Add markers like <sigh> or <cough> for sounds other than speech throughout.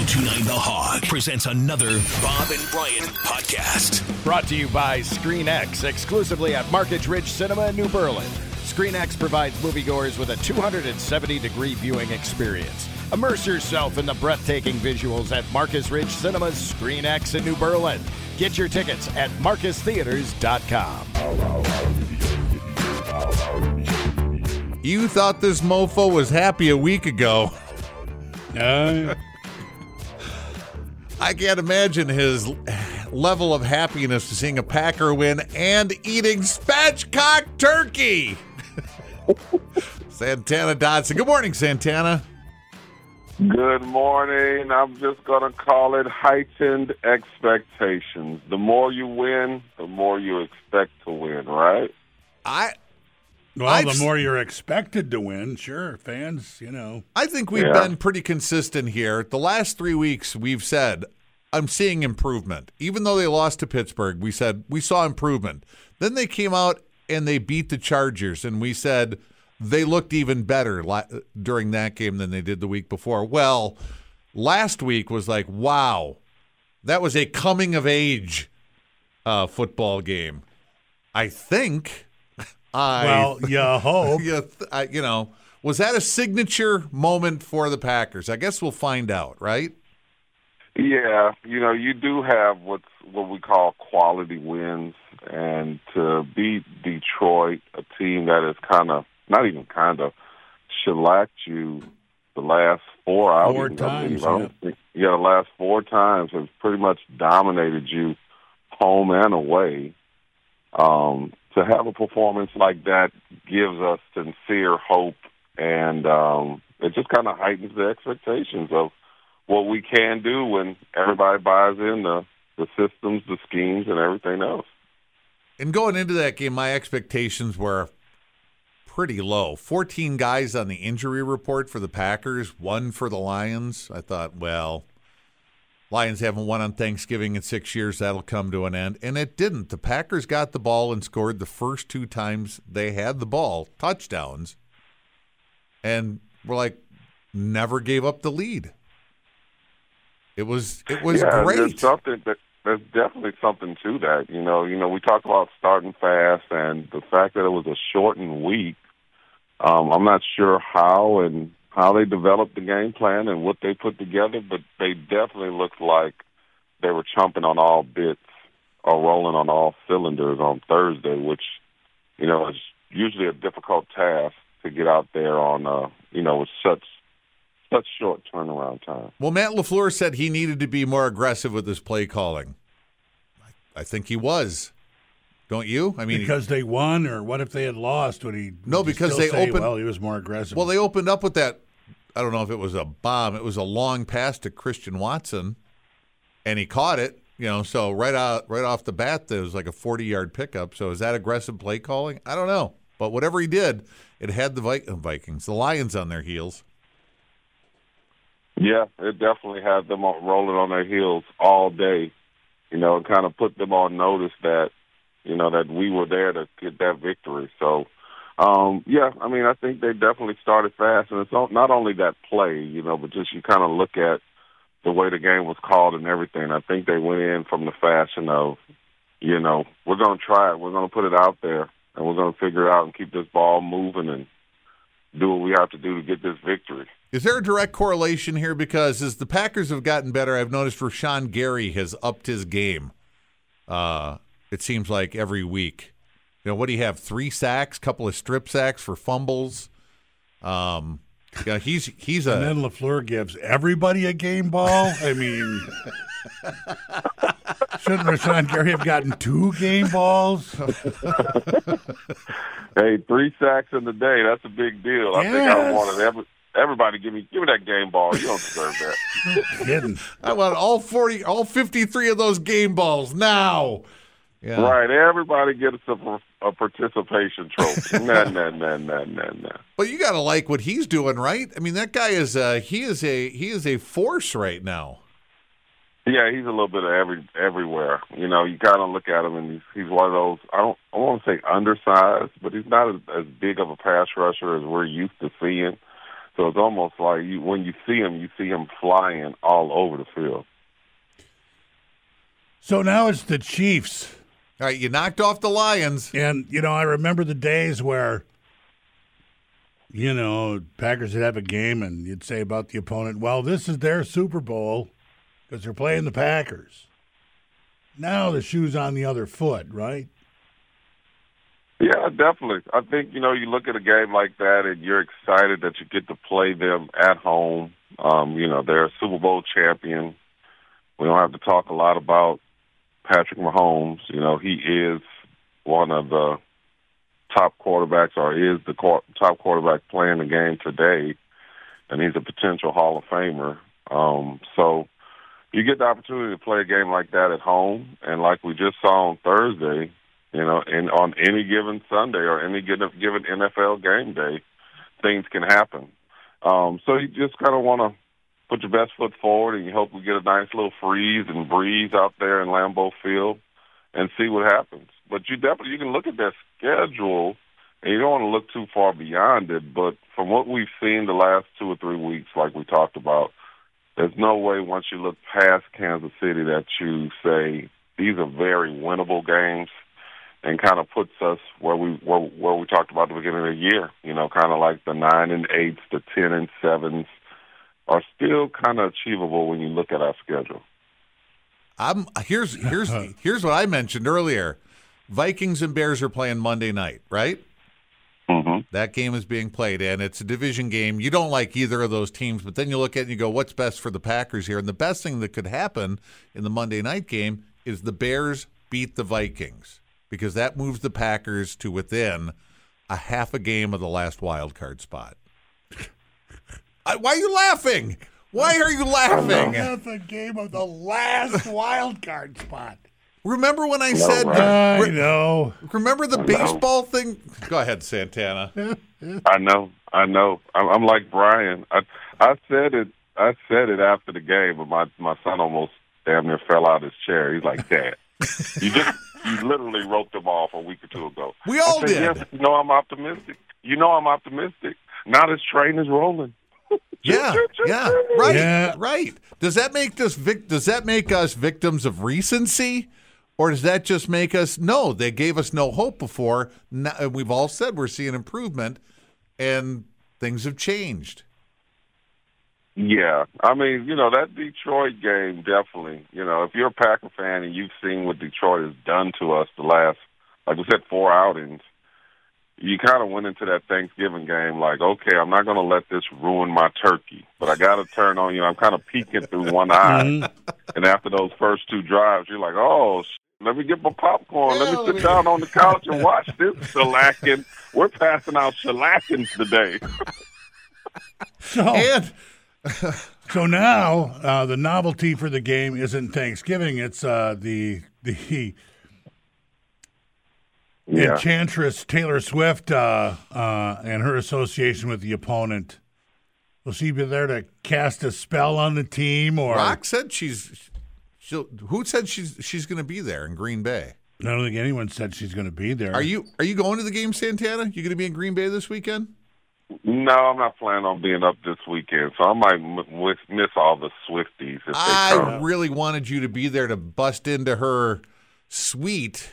1029 The Hog presents another Bob and Brian podcast. Brought to you by ScreenX, exclusively at Marcus Ridge Cinema in New Berlin. ScreenX provides moviegoers with a 270 degree viewing experience. Immerse yourself in the breathtaking visuals at Marcus Ridge Cinema's ScreenX in New Berlin. Get your tickets at marcustheaters.com. You thought this mofo was happy a week ago. <laughs> Uh, I can't imagine his level of happiness to seeing a Packer win and eating spatchcock turkey. <laughs> Santana Dotson. Good morning, Santana. Good morning. I'm just going to call it heightened expectations. The more you win, the more you expect to win, right? I well, I've- the more you're expected to win, sure, fans, you know. I think we've Yeah. been pretty consistent here. The last three weeks, we've said, I'm seeing improvement. Even though they lost to Pittsburgh, we said we saw improvement. Then they came out and they beat the Chargers, and we said they looked even better la- during that game than they did the week before. Well, last week was like, wow, that was a coming of age uh, football game. I think. <laughs> I Well, you hope. <laughs> you, th- I, you know, was that a signature moment for the Packers? I guess we'll find out, right? Yeah, you know, you do have what's what we call quality wins, and to beat Detroit, a team that is kind of not even kind of shellacked you the last four Four outings. Times, I don't think, yeah, the last four times has pretty much dominated you, home and away. Um, to have a performance like that gives us sincere hope, and um, it just kind of heightens the expectations of what we can do when everybody buys in the the systems, the schemes, and everything else. And going into that game, my expectations were pretty low. 14 guys on the injury report for the Packers, one for the Lions. I thought, well, Lions haven't won on Thanksgiving in six years. That'll come to an end. And it didn't. The Packers got the ball and scored the first two times they had the ball, touchdowns. And we're like, never gave up the lead. It was it was yeah, great. There's something that there's definitely something to that. You know, you know, we talk about starting fast and the fact that it was a shortened week. Um, I'm not sure how and how they developed the game plan and what they put together, but they definitely looked like they were chomping on all bits or rolling on all cylinders on Thursday, which you know is usually a difficult task to get out there on. Uh, you know, with such such short turnaround time. Well, Matt LaFleur said he needed to be more aggressive with his play calling. I think he was. Don't you? I mean, Because they won, or what if they had lost? Would he? No, would you because still they say, opened- Well, he was more aggressive. well, they opened up with that. I don't know if it was a bomb. It was a long pass to Christian Watson, and he caught it. You know, so right out, right off the bat, there was like a forty-yard pickup. So is that aggressive play calling? I don't know, but whatever he did, it had the uh, Vikings, the Lions, on their heels. Yeah, it definitely had them rolling on their heels all day. You know, and kind of put them on notice that, you know, that we were there to get that victory. So, um, yeah, I mean, I think they definitely started fast, and it's not only that play, you know, but just you kind of look at the way the game was called and everything. I think they went in from the fashion of, you know, we're going to try it, we're going to put it out there, and we're going to figure it out and keep this ball moving and do what we have to do to get this victory. Is there a direct correlation here? Because as the Packers have gotten better, I've noticed Rashan Gary has upped his game. Uh, it seems like every week. You know, what do you have? Three sacks, couple of strip sacks for fumbles. Um, yeah, he's he's and a then Lafleur gives everybody a game ball. I mean, <laughs> shouldn't Rashan Gary have gotten two game balls? <laughs> Hey, three sacks in the day, that's a big deal. I think I Yes. wanted every, everybody give me give me that game ball. You don't deserve that. <laughs> Kidding. <laughs> I want all forty, all fifty-three of those game balls now. Yeah. Right. Everybody gets a, a participation trophy. <laughs> nah, nah, nah, nah, nah, nah. But you got to like what he's doing, right? I mean, that guy is uh he is a he is a force right now. Yeah, he's a little bit of every everywhere. You know, you kind of look at him, and he's he's one of those. I don't I won't say undersized, but he's not as, as big of a pass rusher as we're used to seeing. So it's almost like you when you see him, you see him flying all over the field. So now it's the Chiefs. All right, you knocked off the Lions. And, you know, I remember the days where, you know, Packers would have a game and you'd say about the opponent, well, this is their Super Bowl because they're playing the Packers. Now the shoe's on the other foot, right? Yeah, definitely. I think you know you look at a game like that and you're excited that you get to play them at home. Um, you know they're a Super Bowl champion. We don't have to talk a lot about Patrick Mahomes. You know he is one of the top quarterbacks, or is the top quarterback playing the game today, and he's a potential Hall of Famer. Um, so you get the opportunity to play a game like that at home, and like we just saw on Thursday, you know, and on any given Sunday or any given NFL game day, things can happen. Um, so you just kind of want to put your best foot forward, and you hope we get a nice little freeze and breeze out there in Lambeau Field, and see what happens. But you definitely you can look at that schedule, and you don't want to look too far beyond it. But from what we've seen the last two or three weeks, like we talked about, there's no way once you look past Kansas City that you say these are very winnable games and kind of puts us where we where, where we talked about at the beginning of the year. You know, kind of like the nine and eights, the ten and sevens are still kind of achievable when you look at our schedule. I'm here's here's <laughs> here's what I mentioned earlier. Vikings and Bears are playing Monday night, right? Mm-hmm. That game is being played, and it's a division game. You don't like either of those teams, but then you look at it and you go, "What's best for the Packers here?" And the best thing that could happen in the Monday night game is the Bears beat the Vikings because that moves the Packers to within a half a game of the last wild card spot. I, why are you laughing? Why are you laughing? Half a game of the last wild card spot. Remember when I No, said? I re- know. remember the baseball thing? Go ahead, Santana. I know, I know. I'm, I'm like Brian. I I said it. I said it after the game, but my my son almost damn near fell out of his chair. He's like, "Dad, you just you literally wrote them off a week or two ago." We all said, did. Yes, you know I'm optimistic. You know I'm optimistic. Now this train is rolling. <laughs> Yeah, yeah, right, Yeah. right. Does that make us vic- Does that make us victims of recency, or does that just make us no? They gave us no hope before. Now, and we've all said we're seeing improvement, and things have changed. Yeah, I mean, you know that Detroit game definitely. You know, if you're a Packer fan and you've seen what Detroit has done to us the last, like we said, four outings, you kind of went into that Thanksgiving game like, okay, I'm not going to let this ruin my turkey, but I got to turn on you. I'm kind of peeking through one <laughs> eye, mm-hmm. and after those first two drives, you're like, oh. sh- Let me get my popcorn. Let me sit down on the couch and watch <laughs> this shellacking. We're passing out shellackings today. <laughs> So, And <laughs> so now uh, the novelty for the game isn't Thanksgiving; it's uh, the the Yeah. enchantress Taylor Swift uh, uh, and her association with the opponent. Will she be there to cast a spell on the team, or Rock said she's. She'll, who said she's she's going to be there in Green Bay? I don't think anyone said she's going to be there. Are you are you going to the game, Santana? You going to be in Green Bay this weekend? No, I'm not planning on being up this weekend, so I might m- miss, miss all the Swifties if they I come. really wanted you to be there to bust into her suite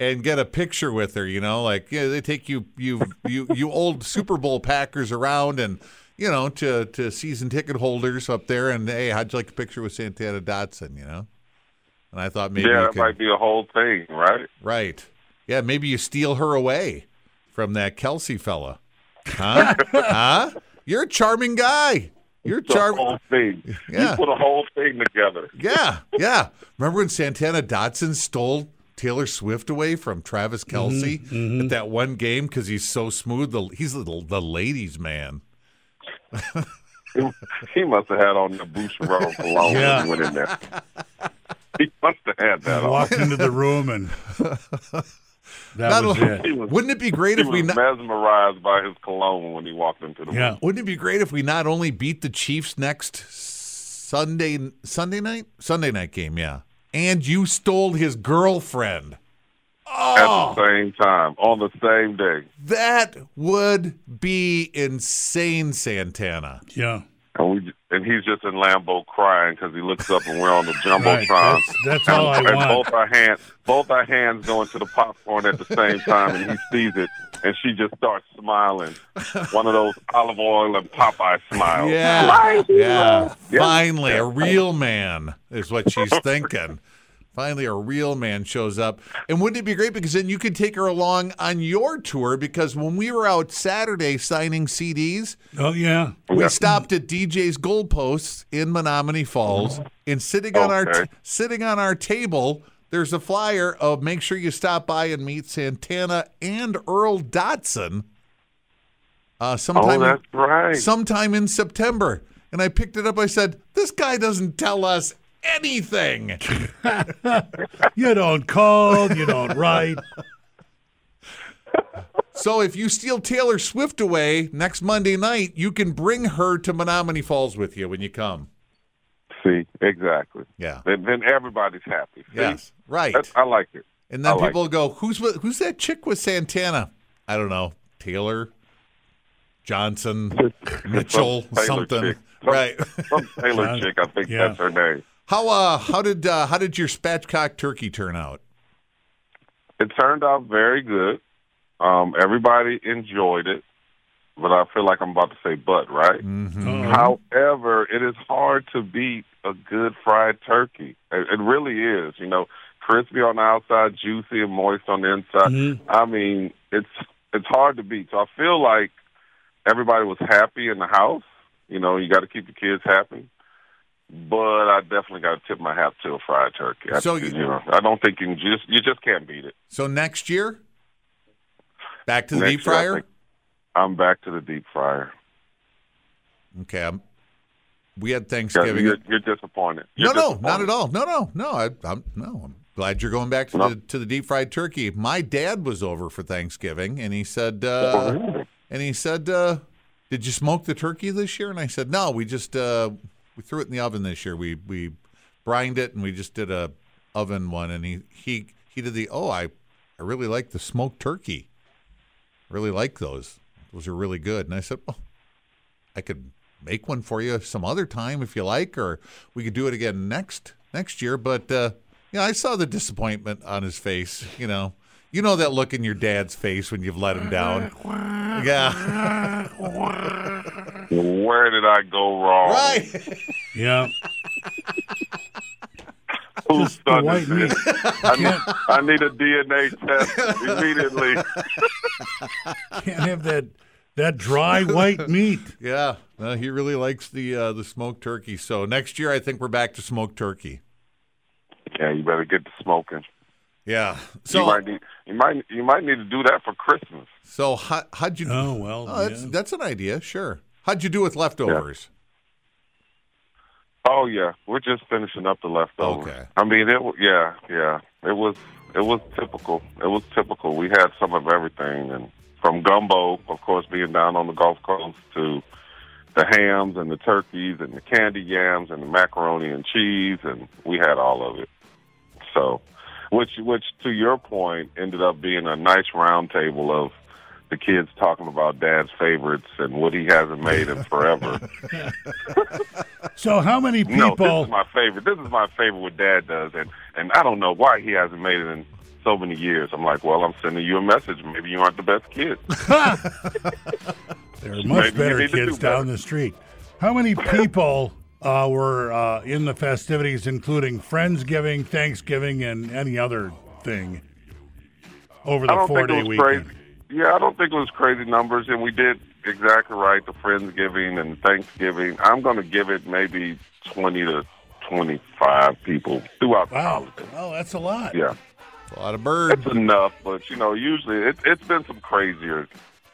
and get a picture with her. You know, like yeah, they take you you you you old Super Bowl Packers around and. You know, to, to season ticket holders up there, and hey, how'd you like a picture with Santana Dotson? You know, and I thought maybe yeah, it could, might be a whole thing, right? right, yeah, maybe you steal her away from that Kelce fella, huh? huh? You're a charming guy. You're The charming. whole thing. Yeah. You put a whole thing together. Yeah, yeah. Remember when Santana Dotson stole Taylor Swift away from Travis mm-hmm, Kelce mm-hmm. at that one game because he's so smooth? The, he's the, the ladies' man. he must have had on the Boucheron cologne <laughs> Yeah. when he went in there. He must have had that on. walked into the room and <laughs> that Not was only- it? <laughs> Was, Wouldn't it be great he if we not, mesmerized by his cologne when he walked into the Yeah. room. wouldn't it be great if we not only beat the Chiefs next Sunday Sunday night Sunday night game? Yeah, and you stole his girlfriend. at the oh. same time on the same day. That would be insane, Santana. Yeah. And we and he's just in Lambeau crying because he looks up and we're on the <laughs> Right. jumbotron. That's, that's all I and want. both our hands, both our hands going to the popcorn at the same time, and he sees it, and she just starts smiling, one of those olive oil and Popeye smiles. Yeah. Yeah. Yeah. Finally, a real man is what she's thinking. Finally, a real man shows up. And wouldn't it be great? Because then you could take her along on your tour. Because when we were out Saturday signing CDs, Oh, yeah. we stopped at DJ's Goalposts in Menomonee Falls, and sitting on our Okay. sitting on our table, there's a flyer of make sure you stop by and meet Santana and Earl Dotson. Uh, Oh, sometime that's right. sometime in September. And I picked it up. I said, "This guy doesn't tell us anything." <laughs> You don't call, you don't write. so if you steal Taylor Swift away next Monday night, you can bring her to Menomonee Falls with you when you come. See, exactly. Yeah. Then, then everybody's happy. See? Yes, right. That's, I like it. And then like people go, "Who's who's that chick with Santana?" I don't know, Taylor Johnson, <laughs> Mitchell, Some something. Some- Right. Some Taylor <laughs> John- chick, I think yeah. that's her name. How uh how did uh, how did your spatchcock turkey turn out? It turned out very good. Um, everybody enjoyed it, but I feel like I'm about to say but, right? Mm-hmm. Oh, However, it is hard to beat a good fried turkey. It, it really is. You know, crispy on the outside, juicy and moist on the inside. Mhm. I mean, it's it's hard to beat. So I feel like everybody was happy in the house. You know, you got to keep the kids happy. But I definitely got to tip my hat to a fried turkey. I, So you you- know, I don't think you can just you just can't beat it. So next year, back to the Next deep fryer. I'm back to the deep fryer. Okay, I'm, we had Thanksgiving. you're, you're disappointed. no, You're no, not disappointed. at all. No, no, no. I, I'm no. I'm glad you're going back to No. the to the deep fried turkey. My dad was over for Thanksgiving, and he said, Oh, uh, really? and he said, uh, "Did you smoke the turkey this year?" And I said, "No, we just uh, we threw it in the oven this year. We we brined it, and we just did a oven one." And he he he did the oh, I I really like the smoked turkey. Really like those. Those are really good. And I said, well, I could make one for you some other time if you like, or we could do it again next next year." But uh, yeah, I saw the disappointment on his face. You know, you know that look in your dad's face when you've let him down. <laughs> Yeah, <laughs> <laughs> Where did I go wrong? right. <laughs> yeah. Who Just the started white meat. this? I need, I need a DNA test immediately. Can't have that that dry white meat. <laughs> Yeah, no, he really likes the uh, the smoked turkey. So next year, I think we're back to smoked turkey. Yeah, you better get to smoking. Yeah. you So might need you might you might need to do that for Christmas. so how, how'd you? Oh well. Oh, that's yeah. that's an idea. Sure. How'd you do with leftovers? Oh yeah, we're just finishing up the leftovers. Okay. I mean, it yeah yeah it was it was typical. It was typical. We had some of everything, and from gumbo, of course, being down on the Gulf Coast, to the hams and the turkeys and the candy yams and the macaroni and cheese, and we had all of it. So, which which to your point ended up being a nice round table of the kids talking about dad's favorites and what he hasn't made in forever. <laughs> So how many people? No, this is my favorite. This is my favorite what Dad does, and and I don't know why he hasn't made it in so many years. I'm like, well, I'm sending you a message. Maybe you aren't the best kid. <laughs> There are much Maybe better kids do better. down the street. How many <laughs> people uh, were uh, in the festivities, including Friendsgiving, Thanksgiving, and any other thing over the four day weekend? crazy. Yeah, I don't think it was crazy numbers, and we did exactly right. The Friendsgiving and Thanksgiving. I'm going to give it maybe 20 to 25 people throughout the Wow. holiday. Oh, that's a lot. Yeah. A lot of birds. It's enough, but you know, usually it, it's been some crazier.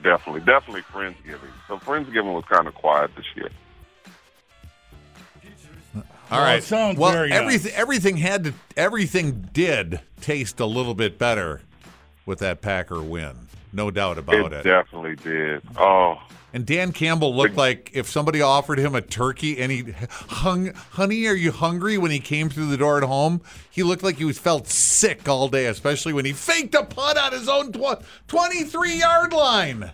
Definitely, definitely Friendsgiving. So Friendsgiving was kind of quiet this year. All Well, right. sounds well, very uh, everything everything had to everything did taste a little bit better with that Packer win. No doubt about it. It definitely did. Oh, And Dan Campbell looked like if somebody offered him a turkey and he hung, honey, are you hungry? When he came through the door at home, he looked like he was felt sick all day, especially when he faked a punt on his own tw- 23 yard line.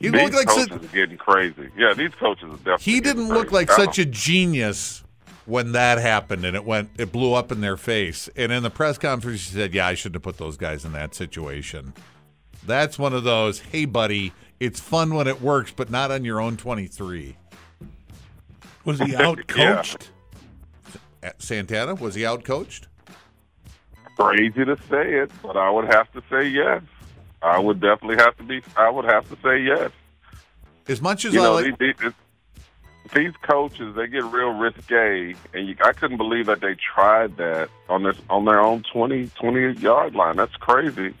He these looked like coaches such, are getting crazy. Yeah, these coaches are definitely. he didn't look like such a genius when that happened and it went it blew up in their face. And in the press conference, he said, "Yeah, I shouldn't have put those guys in that situation." That's one of those. Hey, buddy, it's fun when it works, but not on your own 23. Was he <laughs> out coached? At Santana was he out coached? crazy to say it, but I would have to say yes. I would definitely have to be. I would have to say yes. As much as You I know, like, these, these, these coaches they get real risque, and you, I couldn't believe that they tried that on this on their own 20, 20 yard line. That's crazy.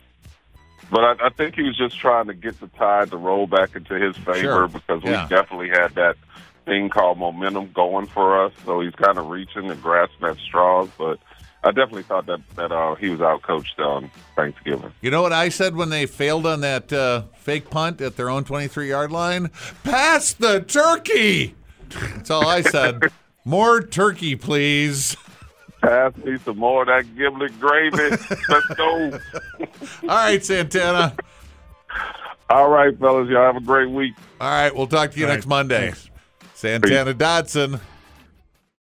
But I, I think he was just trying to get the tide to roll back into his favor Sure. because Yeah. we definitely had that thing called momentum going for us. So he's kind of reaching and grasping at straws. But I definitely thought that that uh, he was out coached on Thanksgiving. you know what I said when they failed on that uh, fake punt at their own 23 yard line? Pass the turkey. That's all I said. <laughs> More turkey, please. Pass me some more of that giblet gravy. Let's go. <laughs> All right, Santana. All right, fellas, y'all have a great week. All right, we'll talk to you All right, next Monday. thanks. Santana Dotson,